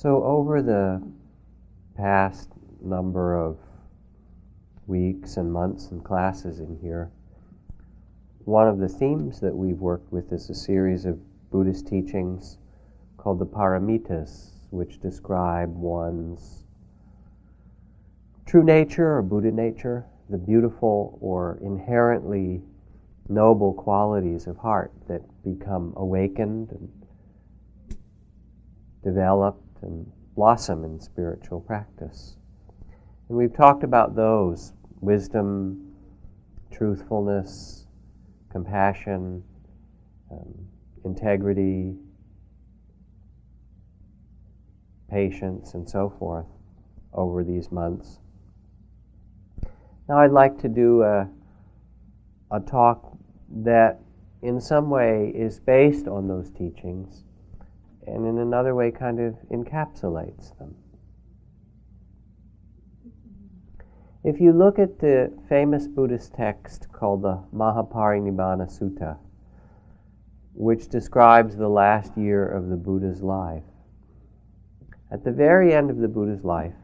So, over the past number of weeks and months and classes in here, one of the themes that we've worked with is a series of Buddhist teachings called the Paramitas, which describe one's true nature or Buddha nature, the beautiful or inherently noble qualities of heart that become awakened and developed and blossom in spiritual practice. And we've talked about those wisdom, truthfulness, compassion, um, integrity, patience, and so forth over these months. Now, I'd like to do a, a talk that, in some way, is based on those teachings and in another way kind of encapsulates them. If you look at the famous Buddhist text called the Mahaparinibbana Sutta, which describes the last year of the Buddha's life, at the very end of the Buddha's life,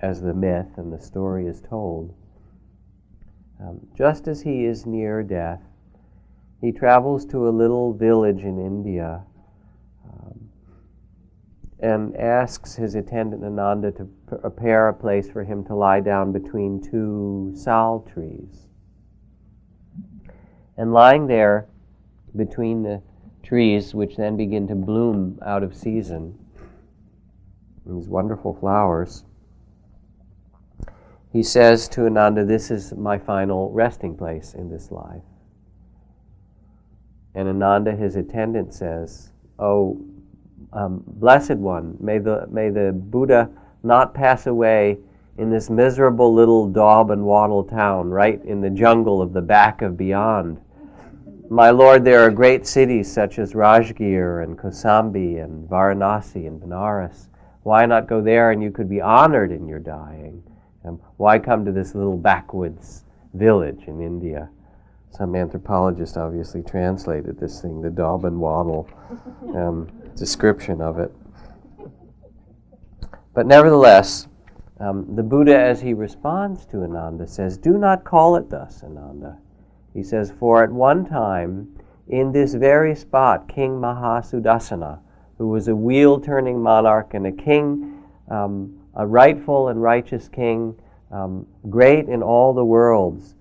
as the myth and the story is told, um, just as he is near death, he travels to a little village in India and asks his attendant Ananda to prepare a place for him to lie down between two sal trees. And lying there between the trees, which then begin to bloom out of season, these wonderful flowers, he says to Ananda, This is my final resting place in this life. And Ananda, his attendant, says, Oh, um, Blessed One, may the, may the Buddha not pass away in this miserable little daub and wattle town right in the jungle of the back of beyond. My Lord, there are great cities such as Rajgir and Kosambi and Varanasi and Benares. Why not go there and you could be honored in your dying? Um, why come to this little backwoods village in India? Some anthropologist obviously translated this thing, the daub and wattle. Um, description of it. But nevertheless, um, the Buddha, as he responds to Ananda, says, Do not call it thus, Ananda. He says, For at one time, in this very spot, King Mahasudassana, who was a wheel turning monarch and a king, um, a rightful and righteous king, um, great in all the worlds,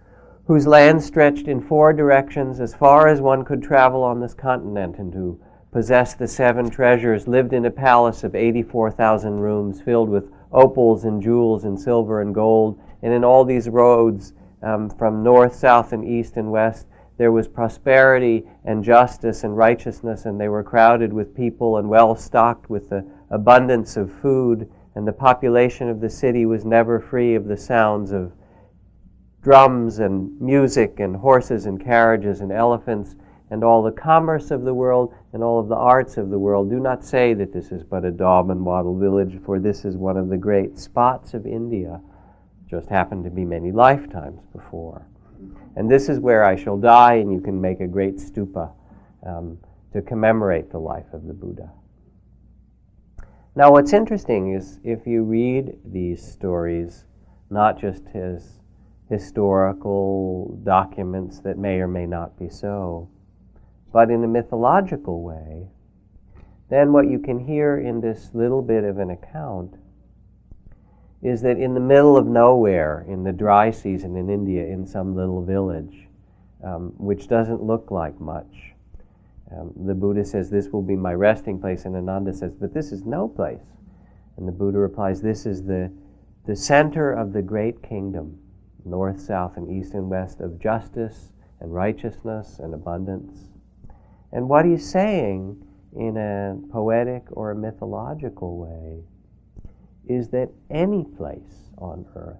whose land stretched in four directions as far as one could travel on this continent into possessed the seven treasures, lived in a palace of 84,000 rooms filled with opals and jewels and silver and gold. And in all these roads, um, from north, south, and east and west, there was prosperity and justice and righteousness, and they were crowded with people and well stocked with the abundance of food. And the population of the city was never free of the sounds of drums and music and horses and carriages and elephants and all the commerce of the world and all of the arts of the world. Do not say that this is but a daub and wattle village, for this is one of the great spots of India. Just happened to be many lifetimes before. And this is where I shall die, and you can make a great stupa um, to commemorate the life of the Buddha. Now, what's interesting is if you read these stories, not just as historical documents that may or may not be so, but in a mythological way, then what you can hear in this little bit of an account is that in the middle of nowhere, in the dry season in India, in some little village, um, which doesn't look like much, um, the Buddha says, This will be my resting place. And Ananda says, But this is no place. And the Buddha replies, This is the, the center of the great kingdom, north, south, and east and west, of justice and righteousness and abundance. And what he's saying in a poetic or a mythological way is that any place on earth,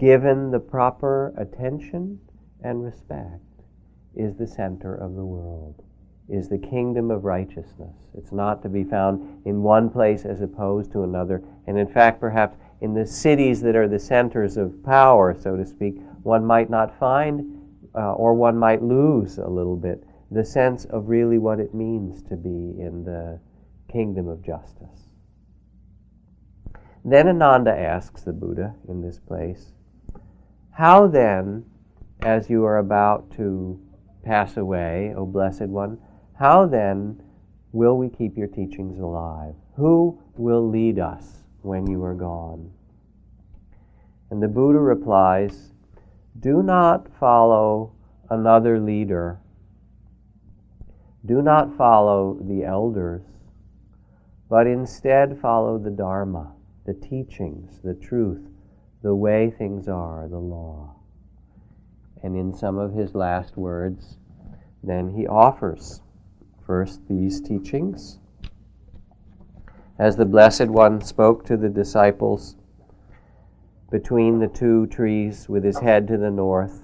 given the proper attention and respect, is the center of the world, is the kingdom of righteousness. It's not to be found in one place as opposed to another. And in fact, perhaps in the cities that are the centers of power, so to speak, one might not find uh, or one might lose a little bit the sense of really what it means to be in the kingdom of justice. Then Ananda asks the Buddha in this place, How then, as you are about to pass away, O Blessed One, how then will we keep your teachings alive? Who will lead us when you are gone? And the Buddha replies, Do not follow another leader. Do not follow the elders, but instead follow the Dharma, the teachings, the truth, the way things are, the law. And in some of his last words, then he offers first these teachings. As the Blessed One spoke to the disciples between the two trees with his head to the north,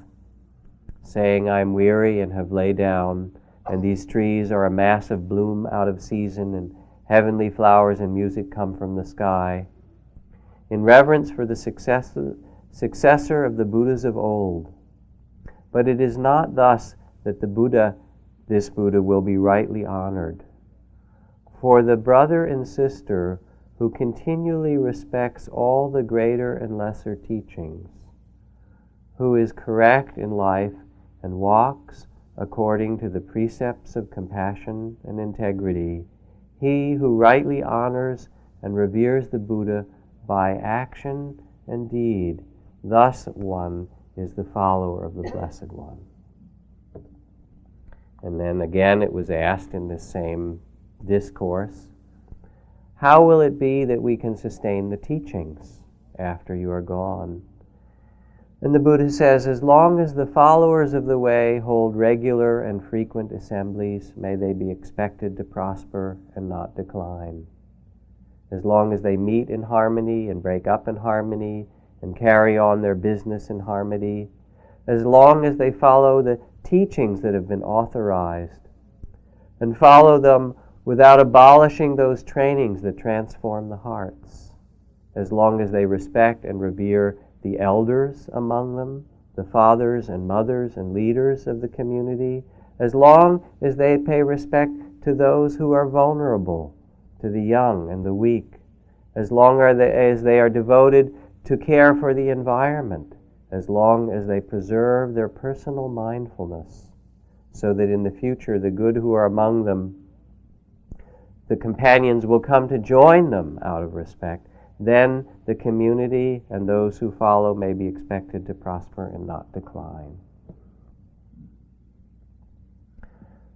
saying, I am weary and have laid down, and these trees are a mass of bloom out of season, and heavenly flowers and music come from the sky. In reverence for the successor, successor of the Buddhas of old. But it is not thus that the Buddha, this Buddha, will be rightly honored. For the brother and sister who continually respects all the greater and lesser teachings, who is correct in life and walks according to the precepts of compassion and integrity, he who rightly honors and reveres the Buddha by action and deed, thus one is the follower of the Blessed One. And then again it was asked in this same discourse How will it be that we can sustain the teachings after you are gone? And the Buddha says, As long as the followers of the way hold regular and frequent assemblies, may they be expected to prosper and not decline. As long as they meet in harmony and break up in harmony and carry on their business in harmony, as long as they follow the teachings that have been authorized and follow them without abolishing those trainings that transform the hearts, as long as they respect and revere the elders among them, the fathers and mothers and leaders of the community, as long as they pay respect to those who are vulnerable, to the young and the weak, as long as they are devoted to care for the environment, as long as they preserve their personal mindfulness, so that in the future the good who are among them, the companions will come to join them out of respect then the community and those who follow may be expected to prosper and not decline.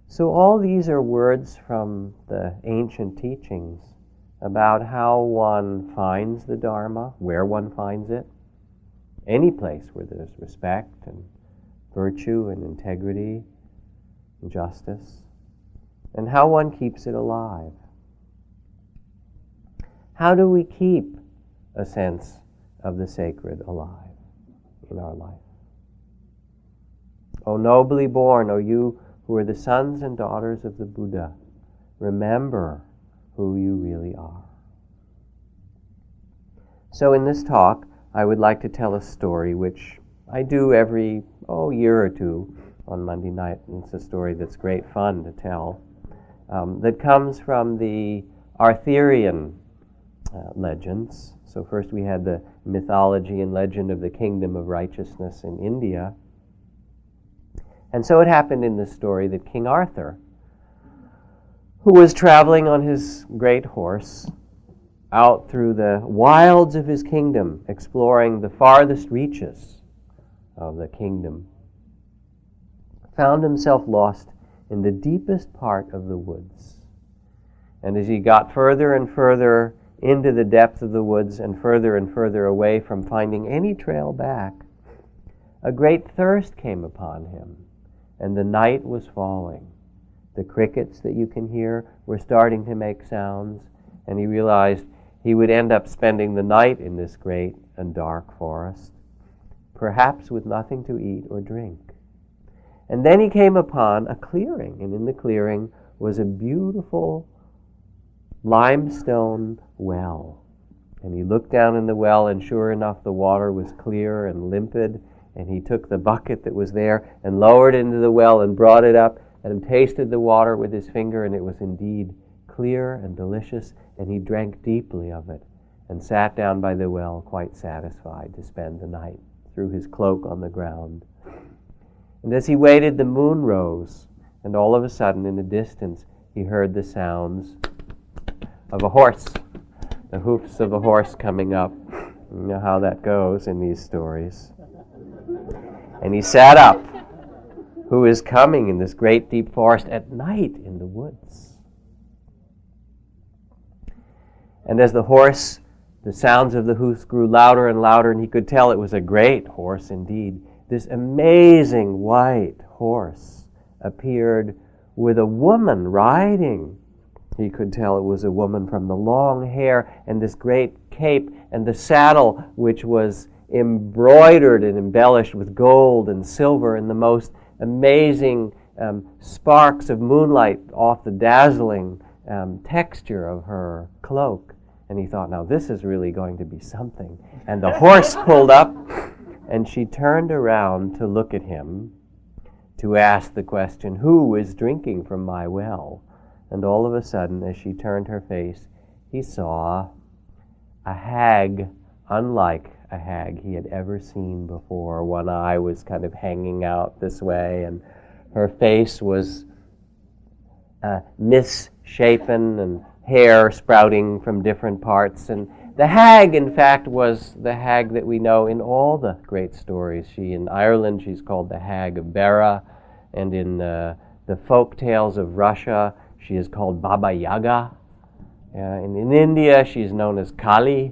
So, all these are words from the ancient teachings about how one finds the Dharma, where one finds it, any place where there's respect and virtue and integrity and justice, and how one keeps it alive. How do we keep a sense of the sacred alive in our life? O nobly born, O you who are the sons and daughters of the Buddha, remember who you really are. So, in this talk, I would like to tell a story which I do every oh year or two on Monday night. And it's a story that's great fun to tell. Um, that comes from the Arthurian uh, legends. So, first we had the mythology and legend of the kingdom of righteousness in India. And so it happened in this story that King Arthur, who was traveling on his great horse out through the wilds of his kingdom, exploring the farthest reaches of the kingdom, found himself lost in the deepest part of the woods. And as he got further and further into the depth of the woods and further and further away from finding any trail back, a great thirst came upon him, and the night was falling. The crickets that you can hear were starting to make sounds, and he realized he would end up spending the night in this great and dark forest, perhaps with nothing to eat or drink. And then he came upon a clearing, and in the clearing was a beautiful limestone well. And he looked down in the well, and sure enough, the water was clear and limpid. And he took the bucket that was there and lowered it into the well and brought it up and tasted the water with his finger, and it was indeed clear and delicious. And he drank deeply of it. and sat down by the well, quite satisfied to spend the night, threw his cloak on the ground. And as he waited, the moon rose, and all of a sudden, in the distance, he heard the sounds of a horse, the hoofs of a horse coming up. You know how that goes in these stories. And he sat up. Who is coming in this great deep forest at night in the woods? And as the horse, the sounds of the hoofs grew louder and louder, and he could tell it was a great horse indeed. This amazing white horse appeared with a woman riding. He could tell it was a woman from the long hair and this great cape and the saddle, which was embroidered and embellished with gold and silver and the most amazing um, sparks of moonlight off the dazzling um, texture of her cloak. And he thought, now this is really going to be something. And the horse pulled up, and she turned around to look at him to ask the question, Who is drinking from my well? And all of a sudden, as she turned her face, he saw a hag unlike a hag he had ever seen before. One eye was kind of hanging out this way, and her face was uh, misshapen and hair sprouting from different parts. And the hag, in fact, was the hag that we know in all the great stories. She in Ireland, she's called the Hag of Bera, and in uh, the folk tales of Russia, she is called Baba Yaga. Uh, and in India, she is known as Kali,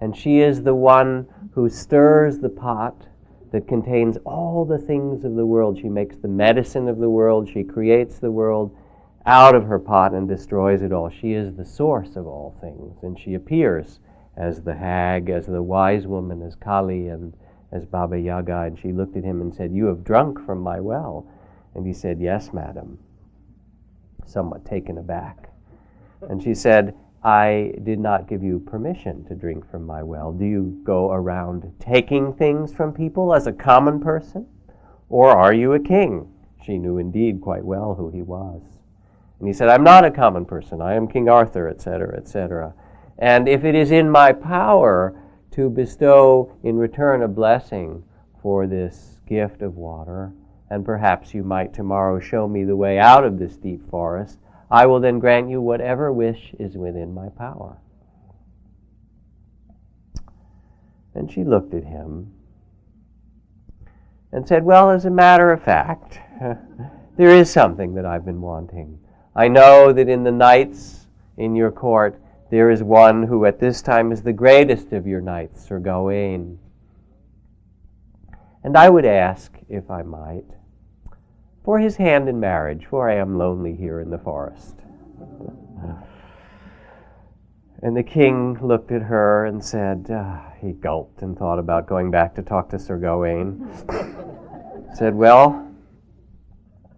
and she is the one who stirs the pot that contains all the things of the world. She makes the medicine of the world, she creates the world, out of her pot and destroys it all. She is the source of all things, and she appears as the hag, as the wise woman, as Kali, and as Baba Yaga. And she looked at him and said, You have drunk from my well. And he said, Yes, madam, somewhat taken aback. And she said, I did not give you permission to drink from my well. Do you go around taking things from people as a common person? Or are you a king? She knew indeed quite well who he was. And he said, I'm not a common person. I am King Arthur, etc., etc. And if it is in my power to bestow in return a blessing for this gift of water, and perhaps you might tomorrow show me the way out of this deep forest, I will then grant you whatever wish is within my power. And she looked at him and said, Well, as a matter of fact, there is something that I've been wanting. I know that in the knights in your court there is one who at this time is the greatest of your knights, Sir Gawain. And I would ask, if I might, for his hand in marriage, for I am lonely here in the forest. And the king looked at her and said, uh, he gulped and thought about going back to talk to Sir Gawain. said, Well,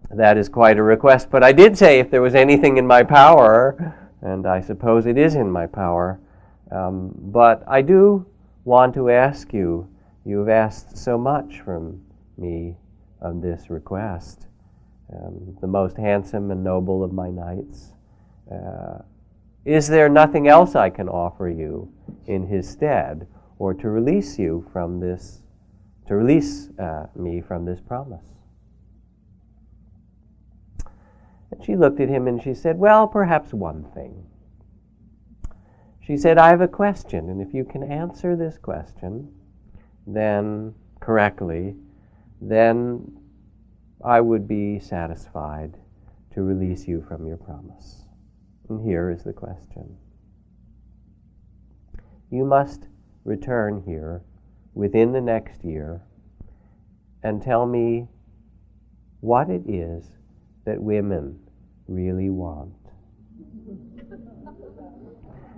that is quite a request. But I did say if there was anything in my power, and I suppose it is in my power. Um, but I do want to ask you, you have asked so much from me on this request. Um, the most handsome and noble of my knights. Uh, is there nothing else I can offer you in his stead, or to release you from this, to release uh, me from this promise? And she looked at him and she said, Well, perhaps one thing. She said, I have a question, and if you can answer this question, then correctly, then I would be satisfied to release you from your promise. And here is the question You must return here within the next year and tell me what it is that women really want?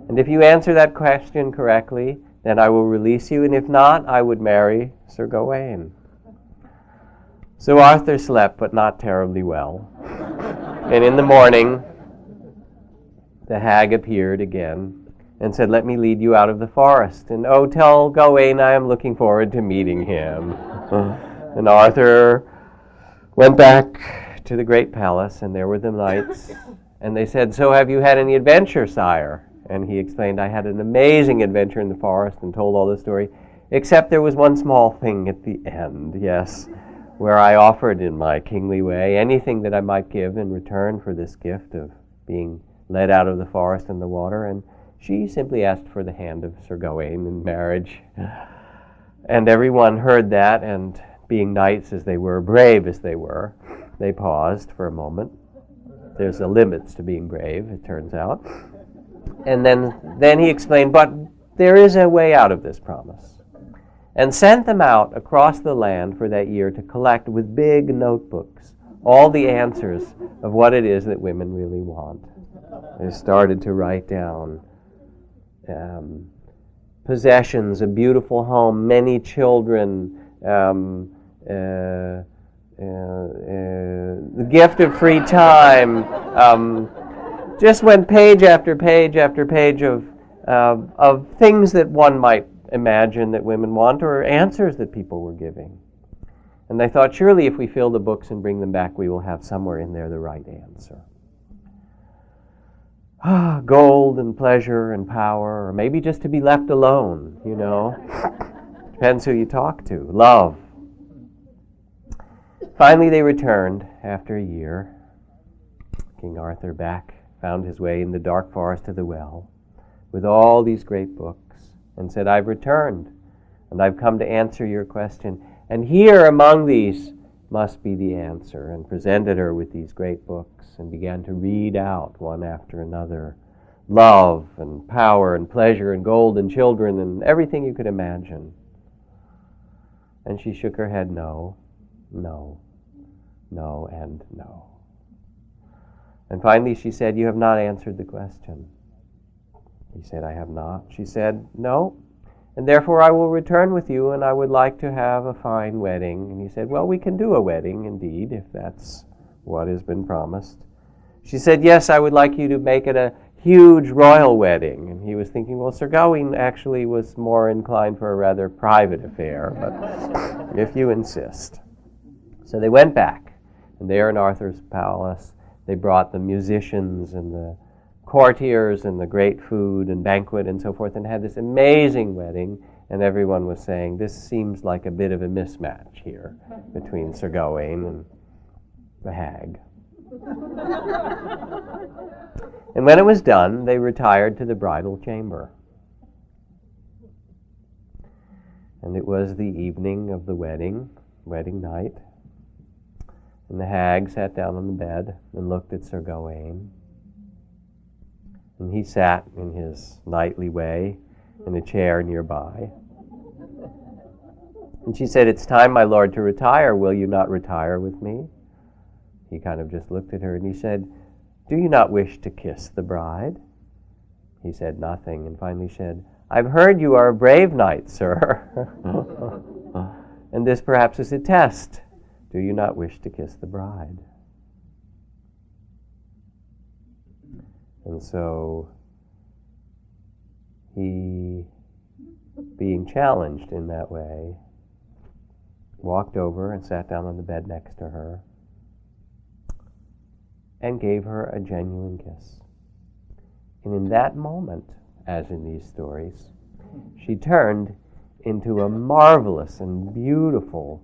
And if you answer that question correctly, then I will release you, and if not, I would marry Sir Gawain. So Arthur slept, but not terribly well. and in the morning, the hag appeared again and said, Let me lead you out of the forest. And oh, tell Gawain I am looking forward to meeting him. and Arthur went back to the great palace, and there were the knights. And they said, So have you had any adventure, sire? And he explained, I had an amazing adventure in the forest and told all the story, except there was one small thing at the end, yes, where I offered in my kingly way anything that I might give in return for this gift of being led out of the forest and the water. And she simply asked for the hand of Sir Gawain in marriage. And everyone heard that, and being knights as they were, brave as they were, they paused for a moment. There's a limits to being brave, it turns out. And then, then he explained, but there is a way out of this promise. And sent them out across the land for that year to collect with big notebooks all the answers of what it is that women really want. They started to write down um, possessions, a beautiful home, many children, um, uh, uh, uh, the gift of free time. Um, just went page after page after page of, of things that one might imagine that women want or answers that people were giving. And they thought, surely if we fill the books and bring them back, we will have somewhere in there the right answer. Ah, gold and pleasure and power, or maybe just to be left alone, you know. Depends who you talk to. Love. Finally, they returned after a year. King Arthur back found his way in the dark forest of the well with all these great books and said, I've returned and I've come to answer your question. And here among these must be the answer, and presented her with these great books and began to read out one after another love and power and pleasure and gold and children and everything you could imagine. And she shook her head, no, no, no, and no. And finally she said, You have not answered the question. He said, I have not. She said, No, and therefore I will return with you, and I would like to have a fine wedding. And he said, Well, we can do a wedding, indeed, if that's what has been promised. She said, Yes, I would like you to make it a huge royal wedding. And he was thinking, Well, Sir Gawain actually was more inclined for a rather private affair, but if you insist. So they went back, and there in Arthur's palace, they brought the musicians and the courtiers and the great food and banquet and so forth, and had this amazing wedding. And everyone was saying, This seems like a bit of a mismatch here between Sir Gawain and the hag. and when it was done, they retired to the bridal chamber. And it was the evening of the wedding, wedding night. And the hag sat down on the bed and looked at Sir Gawain. And he sat in his knightly way in a chair nearby. And she said, It's time, my lord, to retire. Will you not retire with me? He kind of just looked at her and he said, Do you not wish to kiss the bride? He said nothing and finally said, I've heard you are a brave knight, sir. and this perhaps is a test. Do you not wish to kiss the bride? And so he, being challenged in that way, walked over and sat down on the bed next to her and gave her a genuine kiss. And in that moment, as in these stories, she turned into a marvelous and beautiful,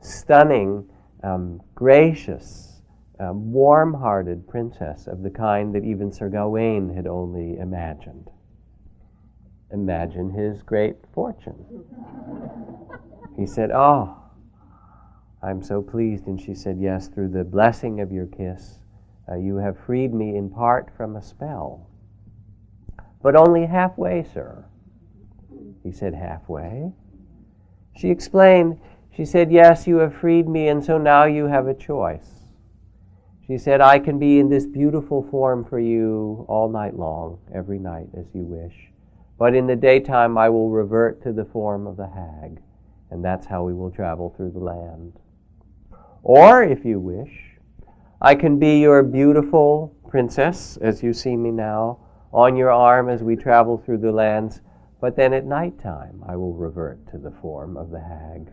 stunning, um, gracious, a warm hearted princess of the kind that even Sir Gawain had only imagined. Imagine his great fortune. He said, Oh, I'm so pleased. And she said, Yes, through the blessing of your kiss, uh, you have freed me in part from a spell. But only halfway, sir. He said, Halfway? She explained, She said, Yes, you have freed me, and so now you have a choice. She said, I can be in this beautiful form for you all night long, every night as you wish. But in the daytime, I will revert to the form of the hag, and that's how we will travel through the land. Or, if you wish, I can be your beautiful princess, as you see me now, on your arm as we travel through the lands, but then at night time I will revert to the form of the hag.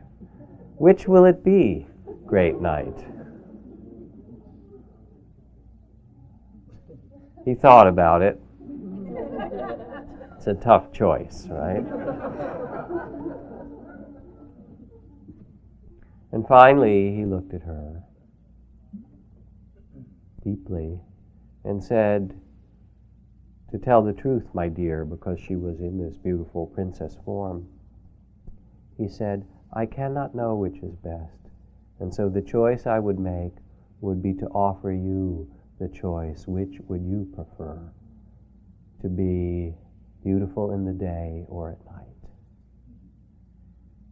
Which will it be, great knight? He thought about it. it's a tough choice, right? and finally, he looked at her deeply and said, To tell the truth, my dear, because she was in this beautiful princess form, he said, I cannot know which is best. And so the choice I would make would be to offer you the choice. Which would you prefer? To be beautiful in the day or at night?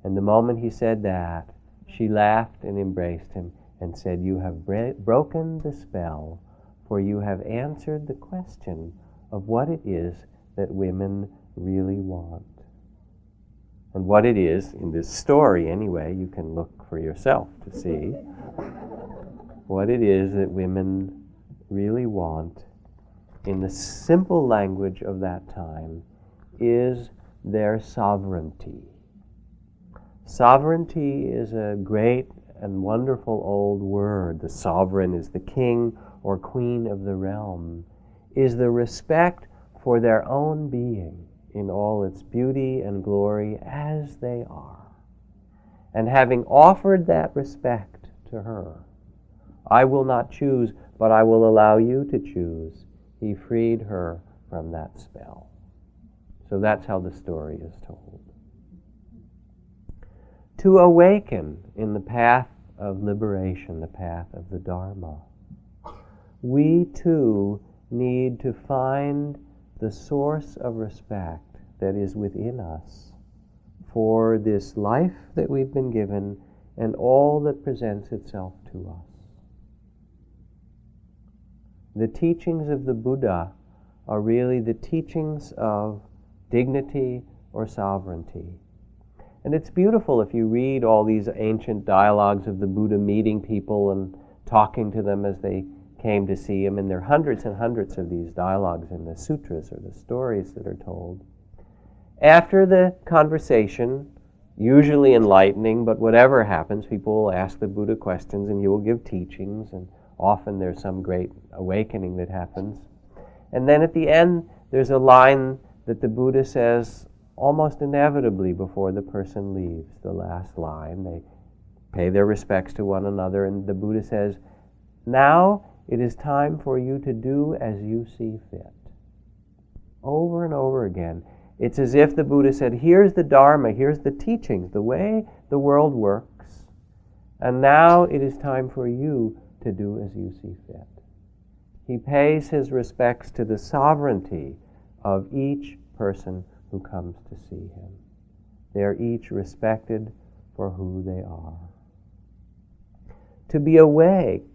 And the moment he said that, she laughed and embraced him and said, You have bre- broken the spell, for you have answered the question of what it is that women really want. And what it is, in this story anyway, you can look for yourself to see what it is that women really want in the simple language of that time is their sovereignty. Sovereignty is a great and wonderful old word. The sovereign is the king or queen of the realm, is the respect for their own being in all its beauty and glory as they are. And having offered that respect to her, I will not choose, but I will allow you to choose. He freed her from that spell. So that's how the story is told. To awaken in the path of liberation, the path of the Dharma, we too need to find the source of respect that is within us for this life that we've been given and all that presents itself to us. The teachings of the Buddha are really the teachings of dignity or sovereignty. And it's beautiful if you read all these ancient dialogues of the Buddha meeting people and talking to them as they came to see him. And there are hundreds and hundreds of these dialogues in the sutras or the stories that are told. After the conversation, usually enlightening, but whatever happens, people will ask the Buddha questions and he will give teachings, and often there's some great awakening that happens. And then at the end, there's a line that the Buddha says almost inevitably before the person leaves, the last line. They pay their respects to one another, and the Buddha says, Now it is time for you to do as you see fit. Over and over again. It's as if the Buddha said, Here's the Dharma, here's the teachings, the way the world works, and now it is time for you to do as you see fit. He pays his respects to the sovereignty of each person who comes to see him. They are each respected for who they are. To be awake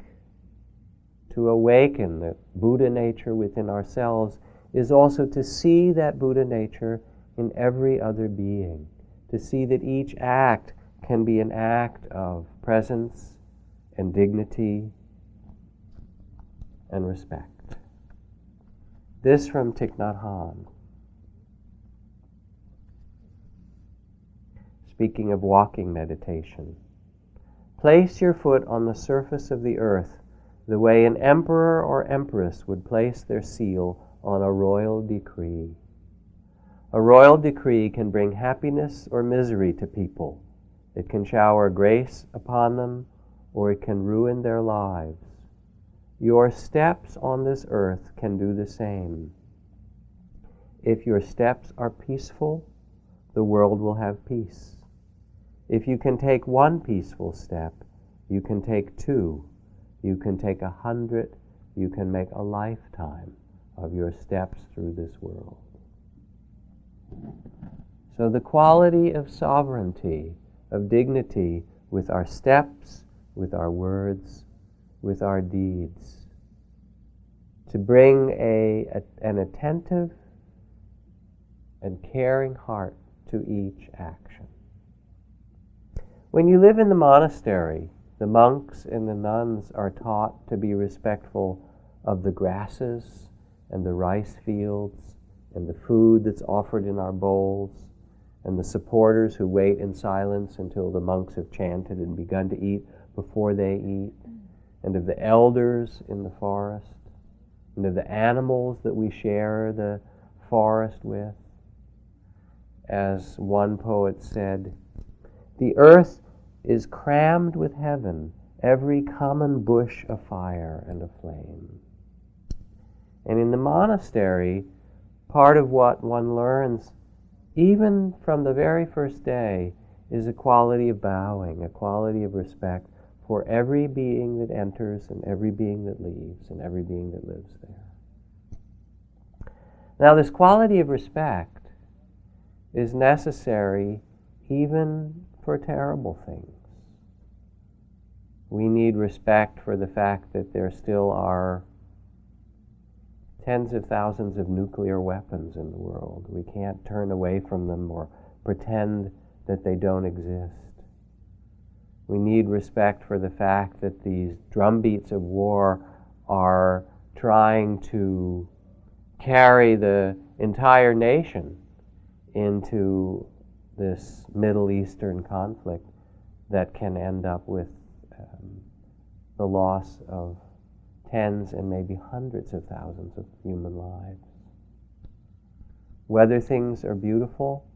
to awaken the Buddha nature within ourselves is also to see that Buddha nature in every other being, to see that each act can be an act of presence and dignity and respect. This from Thich Nhat Hanh. Speaking of walking meditation, place your foot on the surface of the earth the way an emperor or empress would place their seal on a royal decree. A royal decree can bring happiness or misery to people. It can shower grace upon them, or it can ruin their lives. Your steps on this earth can do the same. If your steps are peaceful, the world will have peace. If you can take one peaceful step, you can take two you can take a hundred, you can make a lifetime of your steps through this world. So, the quality of sovereignty, of dignity with our steps, with our words, with our deeds, to bring a, a, an attentive and caring heart to each action. When you live in the monastery, the monks and the nuns are taught to be respectful of the grasses and the rice fields and the food that's offered in our bowls and the supporters who wait in silence until the monks have chanted and begun to eat before they eat, and of the elders in the forest, and of the animals that we share the forest with. As one poet said, the earth is crammed with heaven, every common bush afire and aflame. And in the monastery, part of what one learns, even from the very first day, is a quality of bowing, a quality of respect for every being that enters and every being that leaves and every being that lives there. Now, this quality of respect is necessary even for terrible things. We need respect for the fact that there still are tens of thousands of nuclear weapons in the world. We can't turn away from them or pretend that they don't exist. We need respect for the fact that these drumbeats of war are trying to carry the entire nation into this Middle Eastern conflict that can end up with um, the loss of tens and maybe hundreds of thousands of human lives. Whether things are beautiful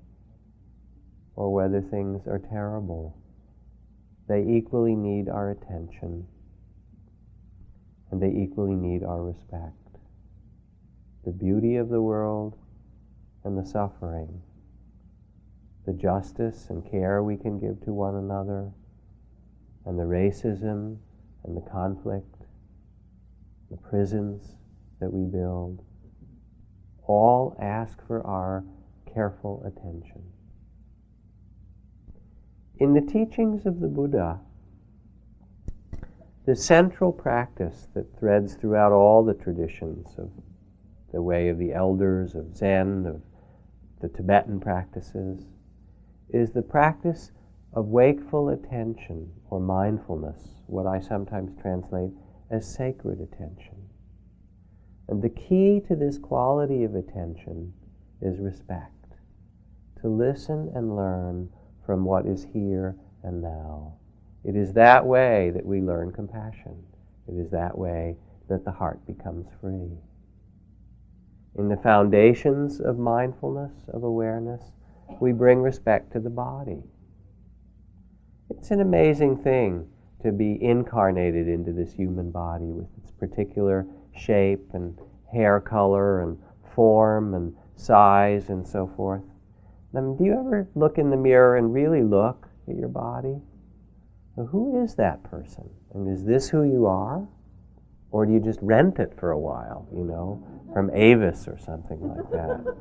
or whether things are terrible, they equally need our attention. And they equally need our respect. The beauty of the world and the suffering, the justice and care we can give to one another, and the racism and the conflict, the prisons that we build, all ask for our careful attention. In the teachings of the Buddha, the central practice that threads throughout all the traditions of the way of the elders, of Zen, of the Tibetan practices, is the practice of wakeful attention or mindfulness, what I sometimes translate as sacred attention. And the key to this quality of attention is respect, to listen and learn from what is here and now. It is that way that we learn compassion. It is that way that the heart becomes free. In the foundations of mindfulness, of awareness, we bring respect to the body. It's an amazing thing to be incarnated into this human body with its particular shape and hair color and form and size and so forth. I mean, do you ever look in the mirror and really look at your body? Who is that person? And is this who you are? Or do you just rent it for a while, you know, from Avis or something like that?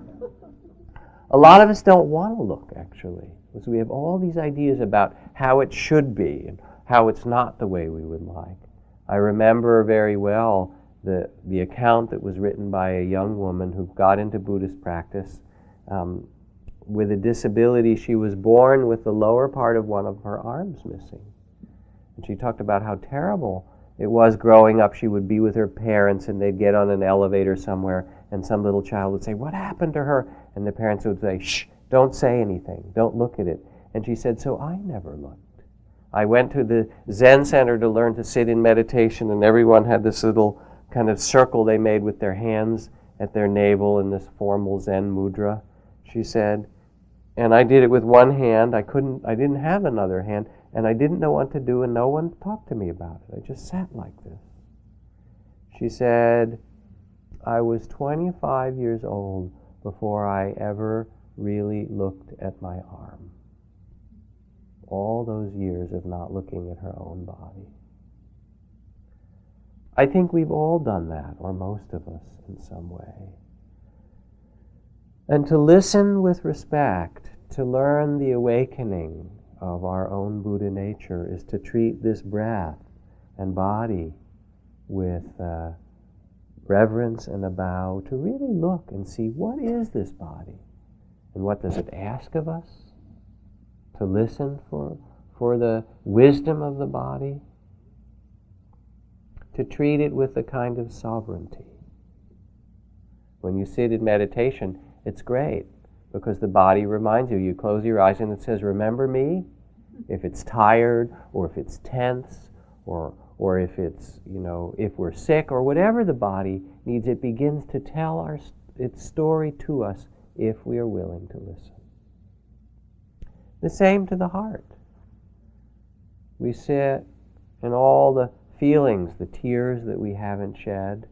a lot of us don't want to look, actually, because we have all these ideas about how it should be and how it's not the way we would like. I remember very well the, the account that was written by a young woman who got into Buddhist practice. Um, with a disability, she was born with the lower part of one of her arms missing. And she talked about how terrible it was growing up. She would be with her parents and they'd get on an elevator somewhere, and some little child would say, What happened to her? And the parents would say, Shh, don't say anything, don't look at it. And she said, So I never looked. I went to the Zen center to learn to sit in meditation, and everyone had this little kind of circle they made with their hands at their navel in this formal Zen mudra she said. And I did it with one hand. I couldn't, I didn't have another hand, and I didn't know what to do, and no one talked to me about it. I just sat like this. She said, I was 25 years old before I ever really looked at my arm. All those years of not looking at her own body. I think we've all done that, or most of us in some way. And to listen with respect, to learn the awakening of our own Buddha nature, is to treat this breath and body with uh, reverence and a bow, to really look and see what is this body and what does it ask of us? To listen for, for the wisdom of the body, to treat it with a kind of sovereignty. When you sit in meditation, it's great because the body reminds you. You close your eyes and it says, Remember me? If it's tired or if it's tense or, or if it's, you know, if we're sick or whatever the body needs, it begins to tell our, its story to us if we are willing to listen. The same to the heart. We sit and all the feelings, the tears that we haven't shed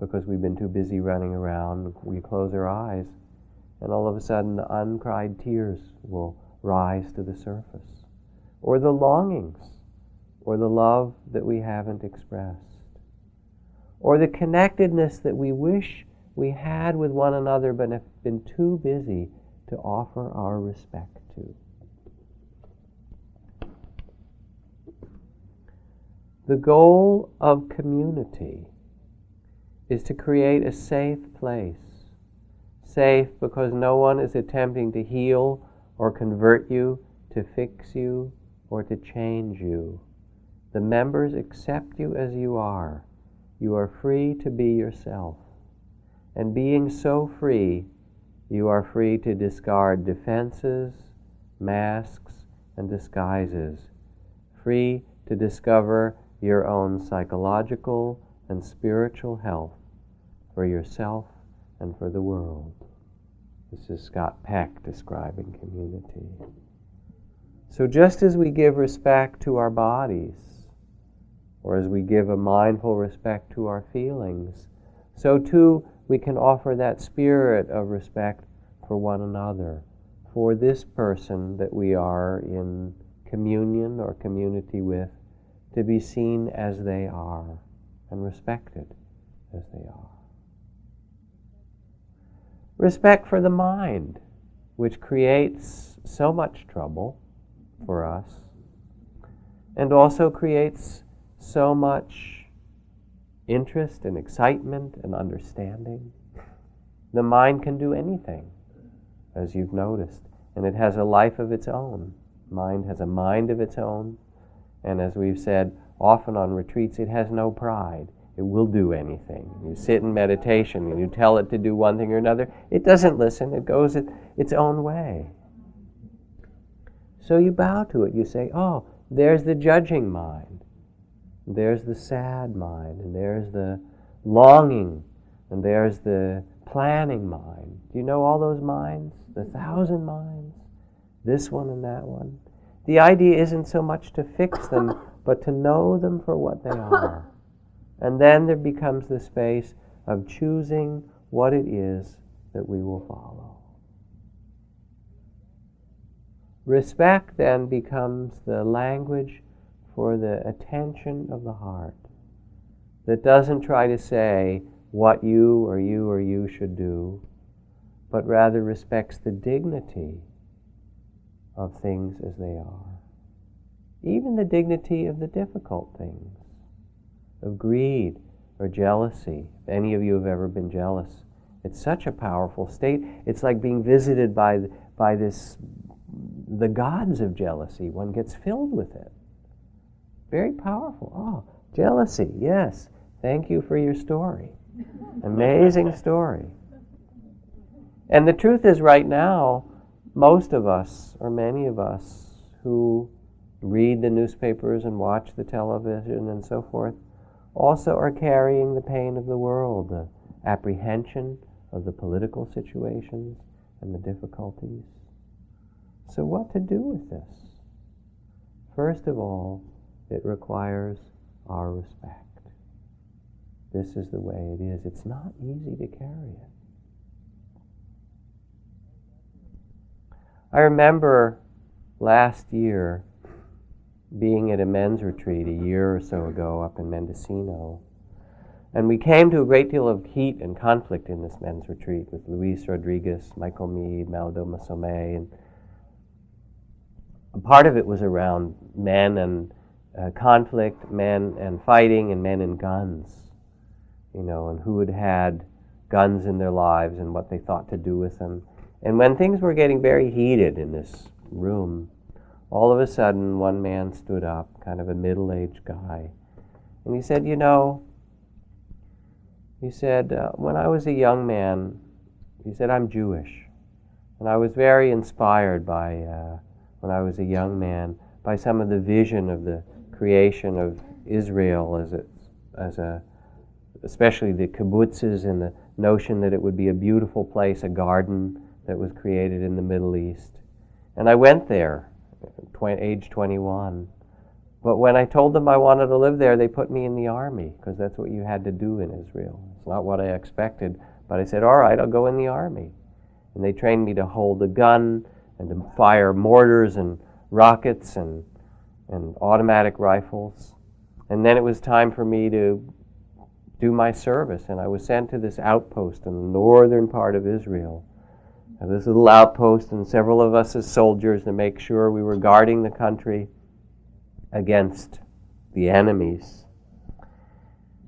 because we've been too busy running around. We close our eyes, and all of a sudden the uncried tears will rise to the surface. Or the longings, or the love that we haven't expressed, or the connectedness that we wish we had with one another but have been too busy to offer our respect to. The goal of community is to create a safe place. Safe because no one is attempting to heal or convert you, to fix you, or to change you. The members accept you as you are. You are free to be yourself. And being so free, you are free to discard defenses, masks, and disguises. Free to discover your own psychological and spiritual health for yourself and for the world. This is Scott Peck describing community. So, just as we give respect to our bodies, or as we give a mindful respect to our feelings, so too we can offer that spirit of respect for one another, for this person that we are in communion or community with, to be seen as they are and respected as they are. Respect for the mind, which creates so much trouble for us and also creates so much interest and excitement and understanding. The mind can do anything, as you've noticed, and it has a life of its own. Mind has a mind of its own, and as we've said often on retreats, it has no pride it will do anything. You sit in meditation and you tell it to do one thing or another, it doesn't listen, it goes its own way. So you bow to it. You say, Oh, there's the judging mind, there's the sad mind, and there's the longing, and there's the planning mind. Do you know all those minds? The thousand minds? This one and that one. The idea isn't so much to fix them, but to know them for what they are. And then there becomes the space of choosing what it is that we will follow. Respect then becomes the language for the attention of the heart that doesn't try to say what you or you or you should do, but rather respects the dignity of things as they are, even the dignity of the difficult things of greed or jealousy. If any of you have ever been jealous, it's such a powerful state. It's like being visited by, by this, the gods of jealousy. One gets filled with it. Very powerful. Oh, jealousy, yes. Thank you for your story. Amazing story. And the truth is, right now, most of us, or many of us, who read the newspapers and watch the television and so forth, also are carrying the pain of the world, the apprehension of the political situations and the difficulties. So, what to do with this? First of all, it requires our respect. This is the way it is. It's not easy to carry it. I remember last year being at a men's retreat a year or so ago up in Mendocino. And we came to a great deal of heat and conflict in this men's retreat with Luis Rodriguez, Michael Meade, Malidoma Somé, and a part of it was around men and uh, conflict, men and fighting, and men and guns, you know, and who had had guns in their lives and what they thought to do with them. And when things were getting very heated in this room, all of a sudden, one man stood up, kind of a middle aged guy, and he said, You know, he said, uh, when I was a young man, he said, I'm Jewish. And I was very inspired by, uh, when I was a young man, by some of the vision of the creation of Israel as a, as a especially the kibbutzes and the notion that it would be a beautiful place, a garden that was created in the Middle East. And I went there, age 21. But when I told them I wanted to live there, they put me in the army because that's what you had to do in Israel. It's not what I expected, but I said, all right, I'll go in the army. And they trained me to hold a gun and to fire mortars and rockets and, and automatic rifles. And then it was time for me to do my service, and I was sent to this outpost in the northern part of Israel. This little outpost, and several of us as soldiers to make sure we were guarding the country against the enemies.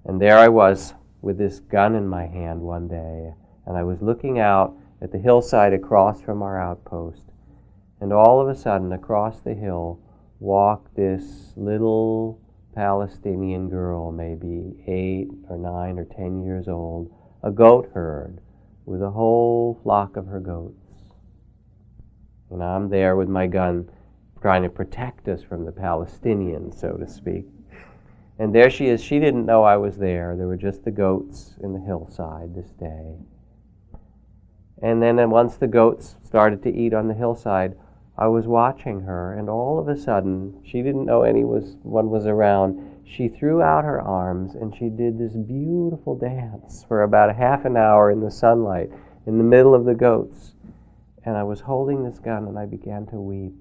And there I was with this gun in my hand one day, and I was looking out at the hillside across from our outpost, and all of a sudden, across the hill, walked this little Palestinian girl, maybe eight or nine or ten years old, a goat herd with a whole flock of her goats. And I'm there with my gun trying to protect us from the Palestinians, so to speak. And there she is. She didn't know I was there. There were just the goats in the hillside this day. And then uh, once the goats started to eat on the hillside, I was watching her, and all of a sudden, she didn't know anyone was around. She threw out her arms and she did this beautiful dance for about a half an hour in the sunlight in the middle of the goats. And I was holding this gun and I began to weep.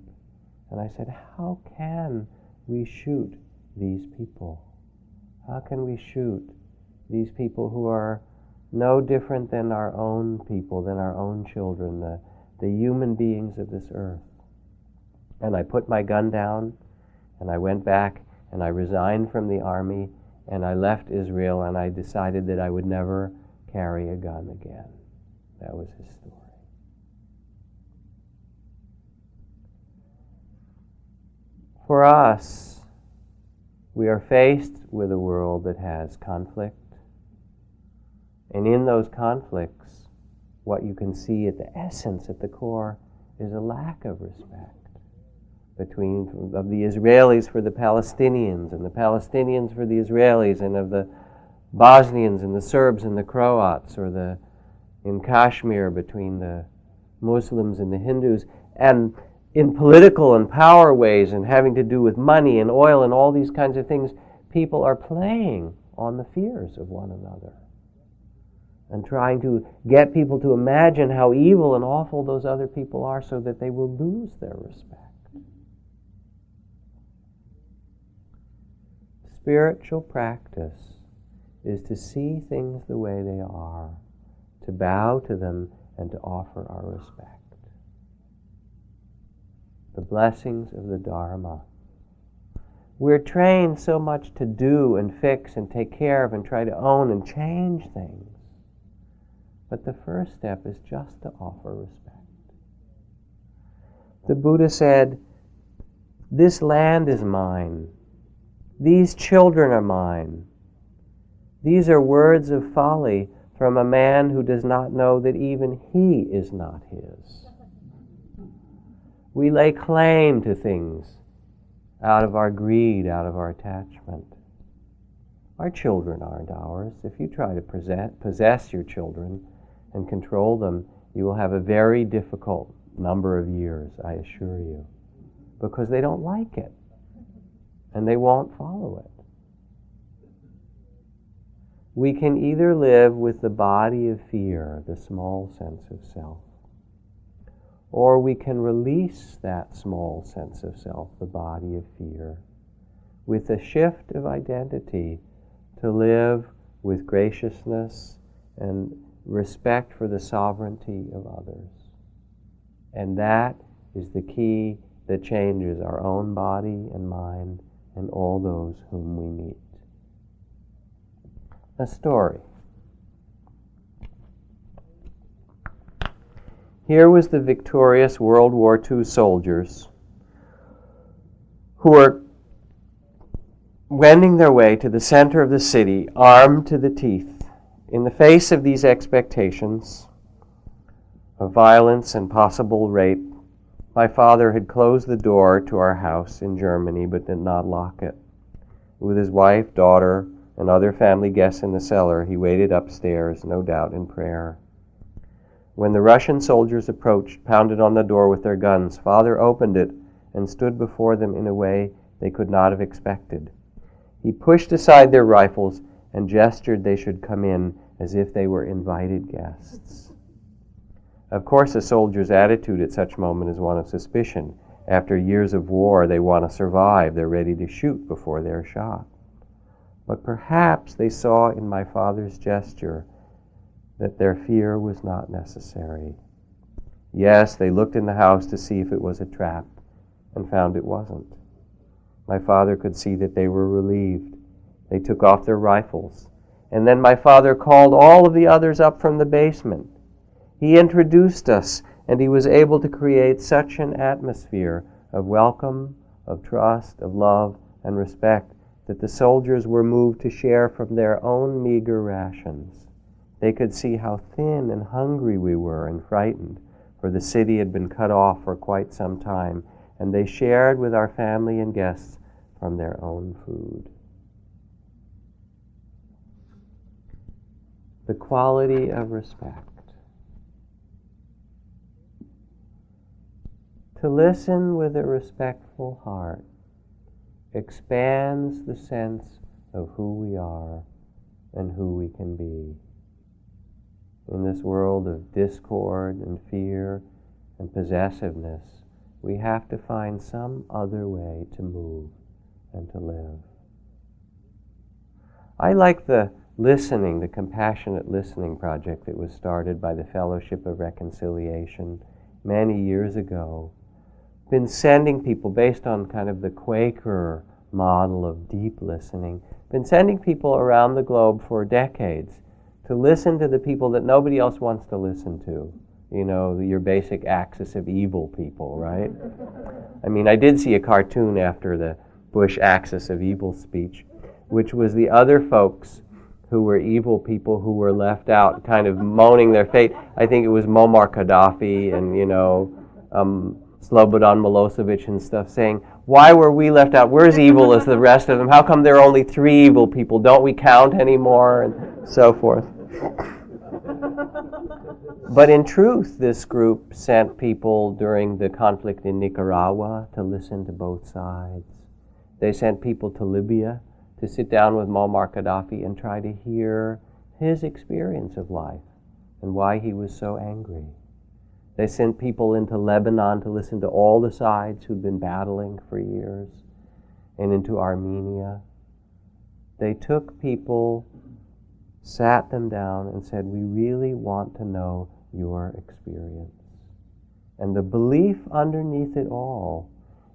And I said, How can we shoot these people? How can we shoot these people who are no different than our own people, than our own children, the, the human beings of this earth? And I put my gun down and I went back and I resigned from the army and I left Israel and I decided that I would never carry a gun again. That was his story. For us, we are faced with a world that has conflict. And in those conflicts, what you can see at the essence, at the core, is a lack of respect between of the Israelis for the Palestinians and the Palestinians for the Israelis and of the Bosnians and the Serbs and the Croats or the in Kashmir between the Muslims and the Hindus. And in political and power ways and having to do with money and oil and all these kinds of things people are playing on the fears of one another. And trying to get people to imagine how evil and awful those other people are so that they will lose their respect Spiritual practice is to see things the way they are, to bow to them, and to offer our respect. The blessings of the Dharma. We're trained so much to do and fix and take care of and try to own and change things. But the first step is just to offer respect. The Buddha said, This land is mine. These children are mine. These are words of folly from a man who does not know that even he is not his. We lay claim to things out of our greed, out of our attachment. Our children aren't ours. If you try to possess your children and control them, you will have a very difficult number of years, I assure you, because they don't like it and they won't follow it. We can either live with the body of fear, the small sense of self, or we can release that small sense of self, the body of fear, with a shift of identity to live with graciousness and respect for the sovereignty of others. And that is the key that changes our own body and mind and all those whom we meet. A story. Here was the victorious World War II soldiers who were wending their way to the center of the city, armed to the teeth. In the face of these expectations of violence and possible rape, my father had closed the door to our house in Germany but did not lock it. With his wife, daughter, and other family guests in the cellar, he waited upstairs, no doubt in prayer. When the Russian soldiers approached, pounded on the door with their guns, Father opened it and stood before them in a way they could not have expected. He pushed aside their rifles and gestured they should come in as if they were invited guests. Of course, a soldier's attitude at such moment is one of suspicion. After years of war, they want to survive. They're ready to shoot before they're shot. But perhaps they saw in my father's gesture that their fear was not necessary. Yes, they looked in the house to see if it was a trap and found it wasn't. My father could see that they were relieved. They took off their rifles. And then my father called all of the others up from the basement. He introduced us, and he was able to create such an atmosphere of welcome, of trust, of love, and respect that the soldiers were moved to share from their own meager rations. They could see how thin and hungry we were and frightened, for the city had been cut off for quite some time, and they shared with our family and guests from their own food. The quality of respect. To listen with a respectful heart expands the sense of who we are and who we can be in this world of discord and fear and possessiveness, we have to find some other way to move and to live. I like the listening, the compassionate listening project that was started by the Fellowship of Reconciliation many years ago. Been sending people based on kind of the Quaker model of deep listening, been sending people around the globe for decades to listen to the people that nobody else wants to listen to. You know, your basic axis of evil people, right? I mean, I did see a cartoon after the Bush axis of evil speech, which was the other folks who were evil people who were left out, kind of moaning their fate. I think it was Muammar Gaddafi and, you know, um, Slobodan Milosevic and stuff saying, Why were we left out? We're as evil as the rest of them. How come there are only three evil people? Don't we count anymore? And so forth. But in truth, this group sent people during the conflict in Nicaragua to listen to both sides. They sent people to Libya to sit down with Muammar Gaddafi and try to hear his experience of life and why he was so angry. They sent people into Lebanon to listen to all the sides who'd been battling for years, and into Armenia. They took people sat them down and said, We really want to know your experience. And the belief underneath it all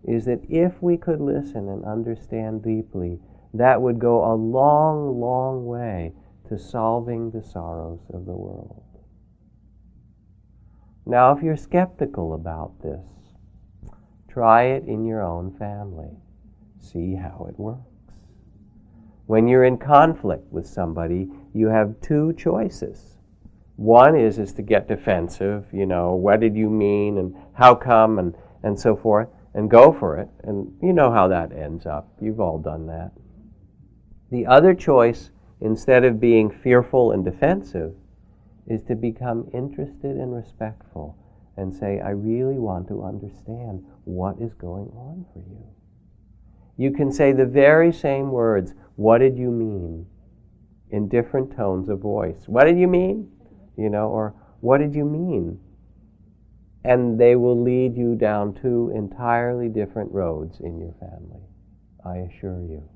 is that if we could listen and understand deeply, that would go a long, long way to solving the sorrows of the world. Now, if you're skeptical about this, try it in your own family. See how it works. When you're in conflict with somebody, you have two choices. One is is to get defensive, you know, what did you mean and how come and, and so forth, and go for it. And you know how that ends up. You've all done that. The other choice, instead of being fearful and defensive, is to become interested and respectful and say, I really want to understand what is going on for you. You can say the very same words, what did you mean? In different tones of voice. What did you mean? You know, or what did you mean? And they will lead you down two entirely different roads in your family. I assure you.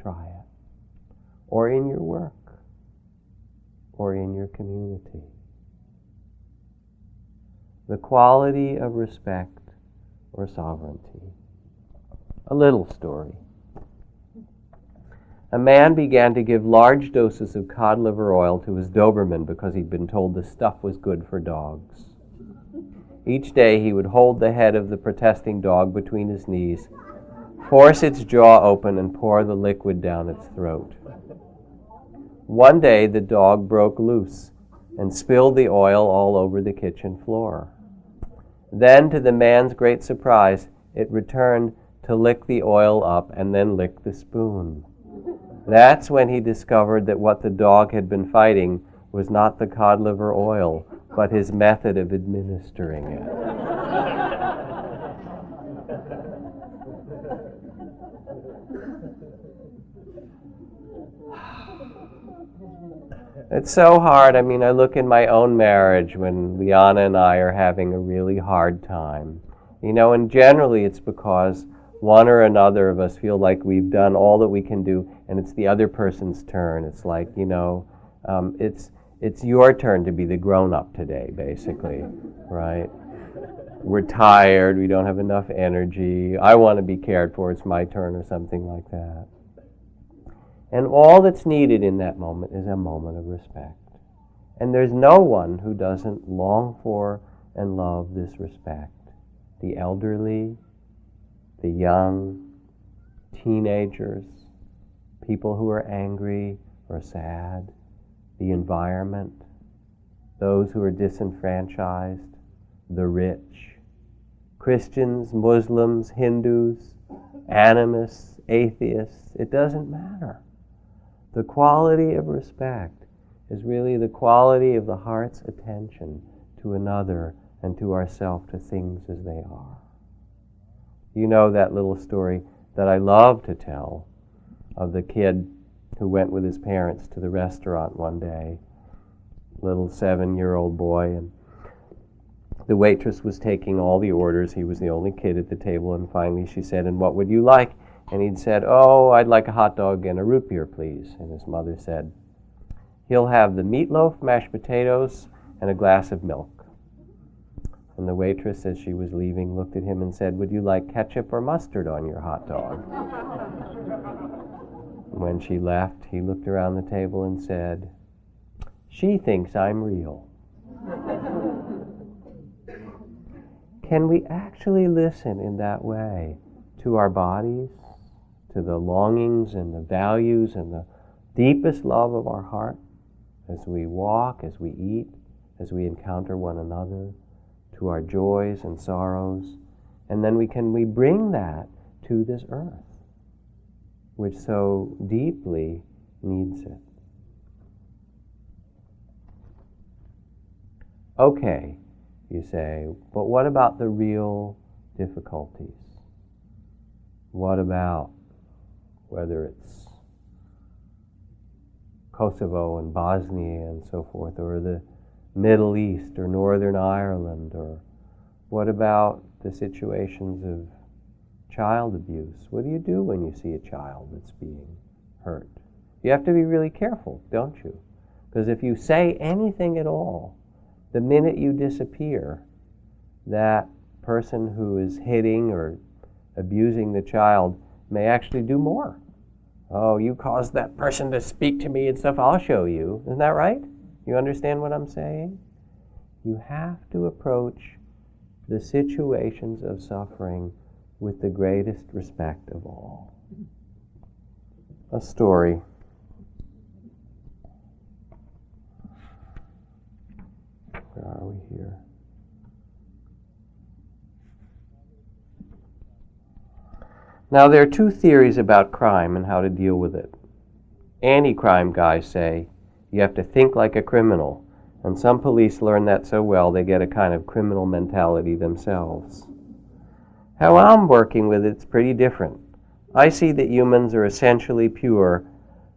Try it. Or in your work. Or in your community. The quality of respect or sovereignty. A little story a man began to give large doses of cod liver oil to his Doberman because he'd been told the stuff was good for dogs. Each day he would hold the head of the protesting dog between his knees, force its jaw open, and pour the liquid down its throat. One day the dog broke loose and spilled the oil all over the kitchen floor. Then, to the man's great surprise, it returned to lick the oil up and then lick the spoon. That's when he discovered that what the dog had been fighting was not the cod liver oil, but his method of administering it. It's so hard. I mean, I look in my own marriage when Liana and I are having a really hard time. You know, and generally it's because one or another of us feel like we've done all that we can do, and it's the other person's turn. It's like, you know, um, it's it's your turn to be the grown up today, basically, right? We're tired. We don't have enough energy. I want to be cared for. It's my turn, or something like that. And all that's needed in that moment is a moment of respect. And there's no one who doesn't long for and love this respect. The elderly, the young, teenagers, people who are angry or sad, the environment, those who are disenfranchised, the rich, Christians, Muslims, Hindus, animists, atheists, it doesn't matter. The quality of respect is really the quality of the heart's attention to another and to ourself, to things as they are. You know that little story that I love to tell of the kid who went with his parents to the restaurant one day, little seven year old boy, and the waitress was taking all the orders. He was the only kid at the table, and finally she said, And what would you like? And he'd said, Oh, I'd like a hot dog and a root beer, please. And his mother said, He'll have the meatloaf, mashed potatoes, and a glass of milk. And the waitress, as she was leaving, looked at him and said, Would you like ketchup or mustard on your hot dog? when she left, he looked around the table and said, She thinks I'm real. Can we actually listen in that way to our bodies? To the longings and the values and the deepest love of our heart as we walk, as we eat, as we encounter one another, to our joys and sorrows. And then we can we bring that to this earth, which so deeply needs it. Okay, you say, but what about the real difficulties? What about whether it's Kosovo and Bosnia and so forth, or the Middle East or Northern Ireland, or what about the situations of child abuse? What do you do when you see a child that's being hurt? You have to be really careful, don't you? Because if you say anything at all, the minute you disappear, that person who is hitting or abusing the child may actually do more. Oh, you caused that person to speak to me and stuff, I'll show you. Isn't that right? You understand what I'm saying? You have to approach the situations of suffering with the greatest respect of all. A story. Where are we here? Now, there are two theories about crime and how to deal with it. Anti crime guys say you have to think like a criminal, and some police learn that so well they get a kind of criminal mentality themselves. How I'm working with it's pretty different. I see that humans are essentially pure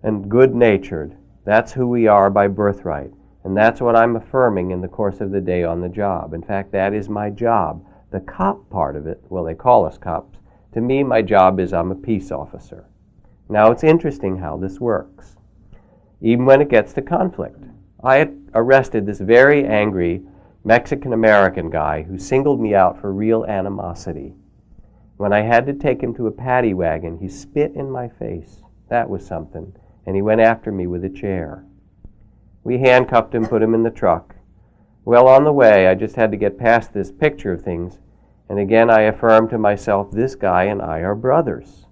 and good natured. That's who we are by birthright. And that's what I'm affirming in the course of the day on the job. In fact, that is my job. The cop part of it, well, they call us cops, to me, my job is I'm a peace officer. Now, it's interesting how this works, even when it gets to conflict. I arrested this very angry Mexican American guy who singled me out for real animosity. When I had to take him to a paddy wagon, he spit in my face. That was something. And he went after me with a chair. We handcuffed him, put him in the truck. Well, on the way, I just had to get past this picture of things and again, I affirmed to myself, this guy and I are brothers.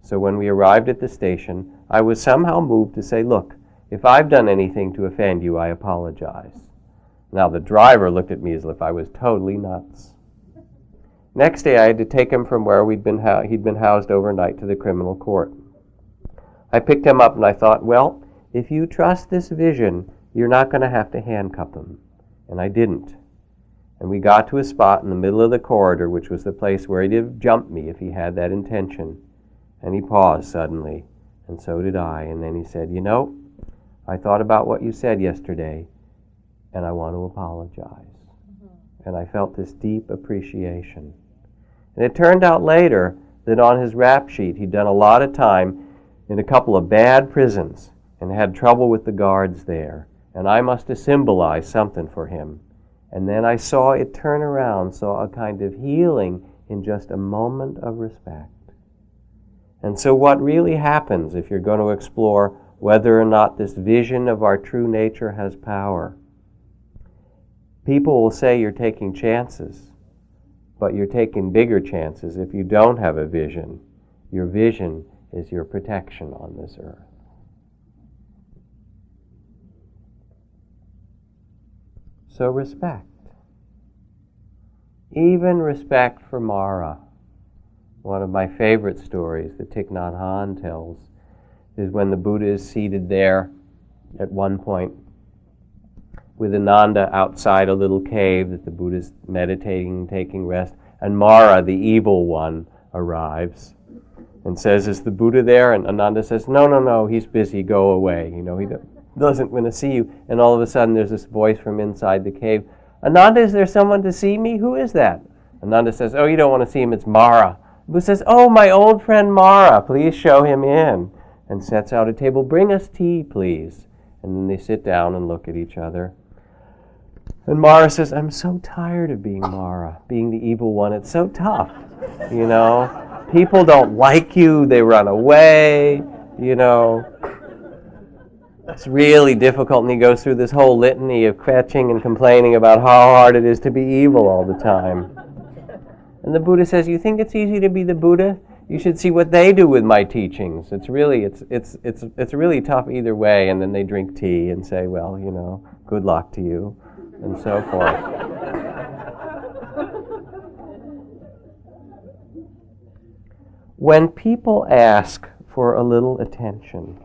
So when we arrived at the station, I was somehow moved to say, Look, if I've done anything to offend you, I apologize. Now, the driver looked at me as if I was totally nuts. Next day, I had to take him from where we'd been ho- he'd been housed overnight to the criminal court. I picked him up and I thought, well, if you trust this vision, you're not going to have to handcuff him. And I didn't. And we got to a spot in the middle of the corridor, which was the place where he'd have jumped me if he had that intention. And he paused suddenly, and so did I. And then he said, You know, I thought about what you said yesterday, and I want to apologize. Mm-hmm. And I felt this deep appreciation. And it turned out later that on his rap sheet, he'd done a lot of time in a couple of bad prisons and had trouble with the guards there. And I must have symbolized something for him. And then I saw it turn around, saw a kind of healing in just a moment of respect. And so, what really happens if you're going to explore whether or not this vision of our true nature has power? People will say you're taking chances, but you're taking bigger chances if you don't have a vision. Your vision is your protection on this earth. So, respect. Even respect for Mara. One of my favorite stories that Thich Nhat Hanh tells is when the Buddha is seated there at one point with Ananda outside a little cave that the Buddha is meditating, and taking rest, and Mara, the evil one, arrives and says, Is the Buddha there? And Ananda says, No, no, no, he's busy, go away. You know, he doesn't want to see you. And all of a sudden, there's this voice from inside the cave Ananda, is there someone to see me? Who is that? Ananda says, Oh, you don't want to see him, it's Mara. Buddha says, Oh, my old friend Mara, please show him in. And sets out a table. Bring us tea, please. And then they sit down and look at each other. And Mara says, I'm so tired of being Mara, being the evil one. It's so tough. You know, people don't like you, they run away, you know it's really difficult, and he goes through this whole litany of kvetching and complaining about how hard it is to be evil all the time. And the Buddha says, "You think it's easy to be the Buddha? You should see what they do with my teachings. It's really, it's, it's, it's, it's really tough either way." And then they drink tea and say, "Well, you know, good luck to you," and so forth. when people ask for a little attention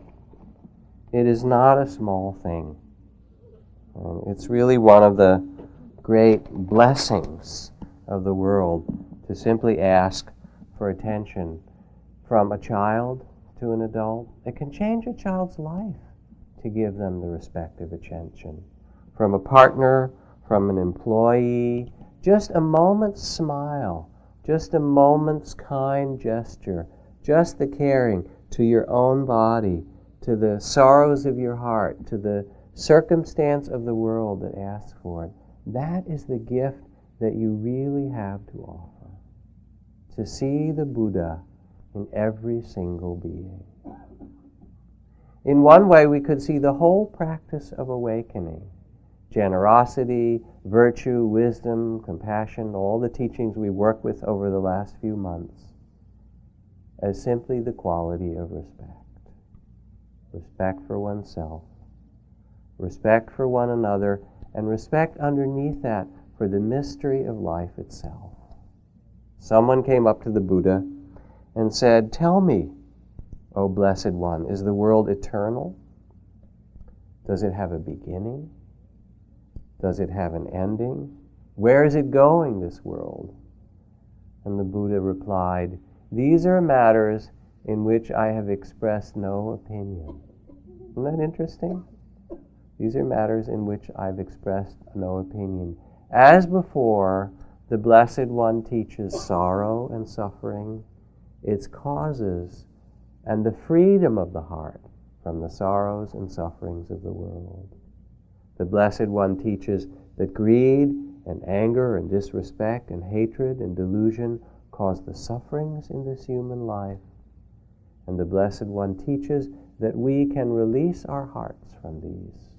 it is not a small thing. Um, it's really one of the great blessings of the world to simply ask for attention from a child to an adult. It can change a child's life to give them the respective attention. From a partner, from an employee, just a moment's smile, just a moment's kind gesture, just the caring to your own body to the sorrows of your heart, to the circumstance of the world that asks for it. That is the gift that you really have to offer. To see the Buddha in every single being. In one way, we could see the whole practice of awakening generosity, virtue, wisdom, compassion, all the teachings we work with over the last few months as simply the quality of respect respect for oneself, respect for one another, and respect underneath that for the mystery of life itself. Someone came up to the Buddha and said, Tell me, O Blessed One, is the world eternal? Does it have a beginning? Does it have an ending? Where is it going, this world? And the Buddha replied, These are matters in which I have expressed no opinion. Isn't that interesting? These are matters in which I've expressed no opinion. As before, the Blessed One teaches sorrow and suffering, its causes, and the freedom of the heart from the sorrows and sufferings of the world. The Blessed One teaches that greed and anger and disrespect and hatred and delusion cause the sufferings in this human life and the Blessed One teaches that we can release our hearts from these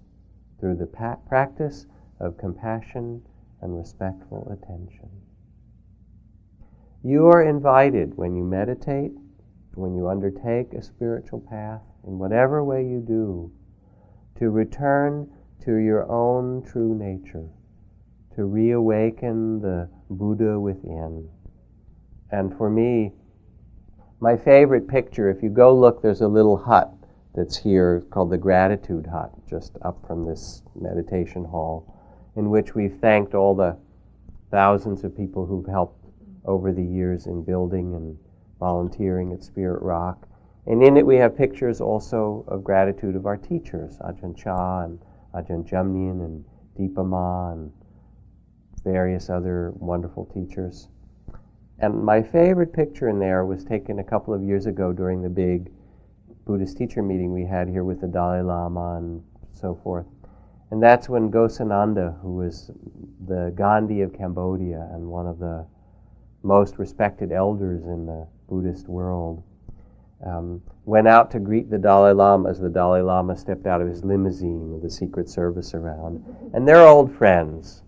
through the pa- practice of compassion and respectful attention. You are invited when you meditate, when you undertake a spiritual path, in whatever way you do, to return to your own true nature, to reawaken the Buddha within. And for me, My favorite picture, if you go look, there's a little hut that's here called the Gratitude Hut, just up from this meditation hall, in which we've thanked all the thousands of people who've helped over the years in building and volunteering at Spirit Rock. And in it, we have pictures also of gratitude of our teachers, Ajahn Chah and Ajahn Jamnian and Dipa Ma and various other wonderful teachers. And my favorite picture in there was taken a couple of years ago during the big Buddhist teacher meeting we had here with the Dalai Lama and so forth. And that's when Ghosananda, who was the Gandhi of Cambodia and one of the most respected elders in the Buddhist world, um, went out to greet the Dalai Lama as the Dalai Lama stepped out of his limousine with the Secret Service around. And they're old friends.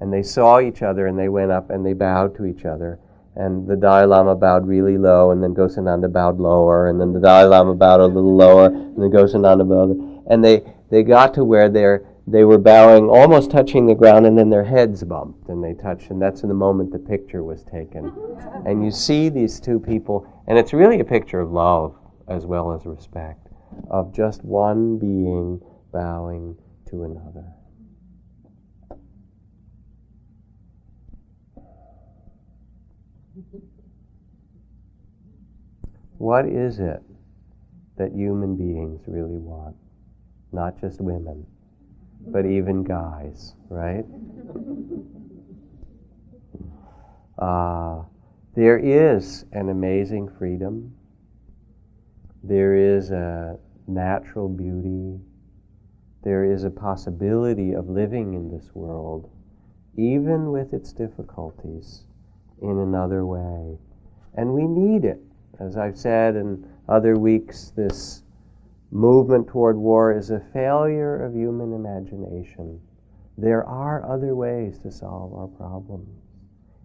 And they saw each other and they went up and they bowed to each other. And the Dalai Lama bowed really low, and then Ghosananda bowed lower, and then the Dalai Lama bowed a little lower, and then Ghosananda bowed. And they, they got to where they're, they were bowing, almost touching the ground, and then their heads bumped, and they touched, and that's in the moment the picture was taken. And you see these two people, and it's really a picture of love as well as respect, of just one being bowing to another. What is it that human beings really want? Not just women, but even guys, right? Uh, there is an amazing freedom. There is a natural beauty. There is a possibility of living in this world, even with its difficulties, in another way. And we need it. As I've said in other weeks, this movement toward war is a failure of human imagination. There are other ways to solve our problems.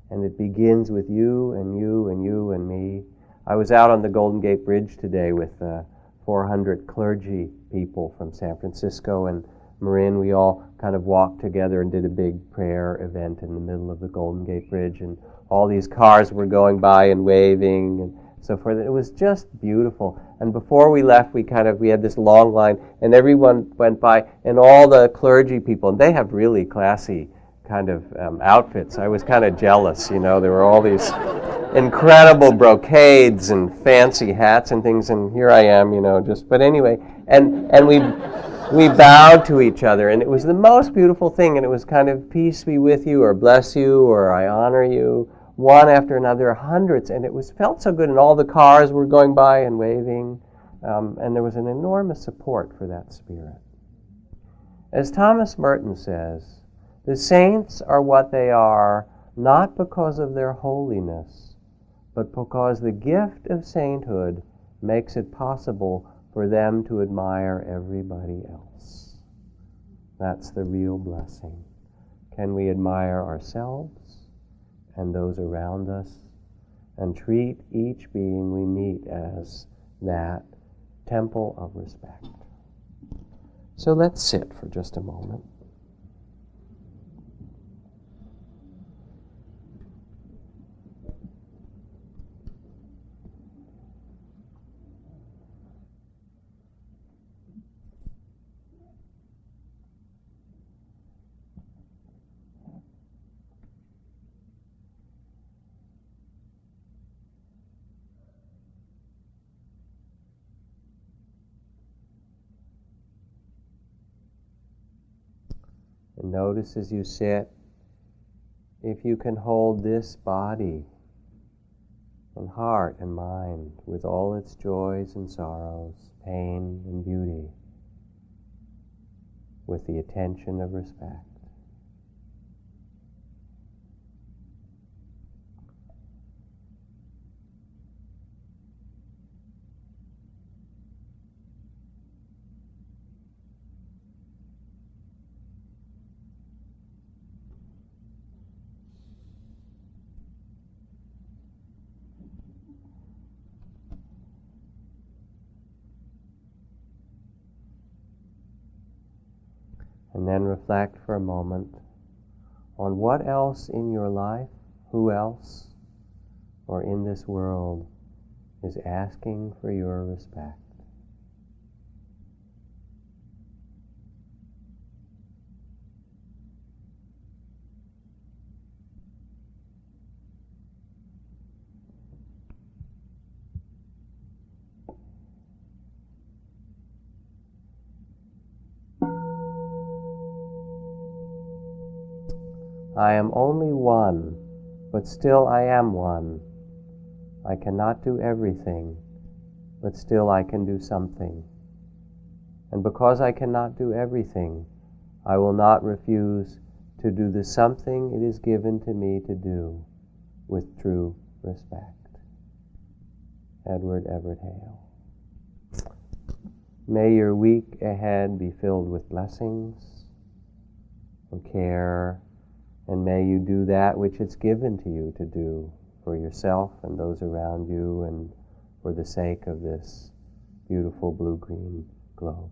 And it begins with you and you and you and me. I was out on the Golden Gate Bridge today with uh, 400 clergy people from San Francisco and Marin. We all kind of walked together and did a big prayer event in the middle of the Golden Gate Bridge. And all these cars were going by and waving. And so forth. It was just beautiful. And before we left, we kind of we had this long line, and everyone went by, and all the clergy people, and they have really classy kind of um, outfits. I was kind of jealous, you know. There were all these incredible brocades and fancy hats and things, and here I am, you know, just. But anyway, and and we we bowed to each other, and it was the most beautiful thing. And it was kind of peace be with you, or bless you, or I honor you one after another, hundreds, and it was felt so good. And all the cars were going by and waving, um, and there was an enormous support for that spirit. As Thomas Merton says, the saints are what they are not because of their holiness, but because the gift of sainthood makes it possible for them to admire everybody else. That's the real blessing. Can we admire ourselves? And those around us, and treat each being we meet as that temple of respect. So let's sit for just a moment. And notice as you sit, if you can hold this body and heart and mind with all its joys and sorrows, pain and beauty, with the attention of respect. And then reflect for a moment on what else in your life, who else, or in this world is asking for your respect. I am only one, but still I am one. I cannot do everything, but still I can do something. And because I cannot do everything, I will not refuse to do the something it is given to me to do with true respect. Edward Everett Hale. May your week ahead be filled with blessings and care and may you do that which it's given to you to do for yourself and those around you and for the sake of this beautiful blue green globe.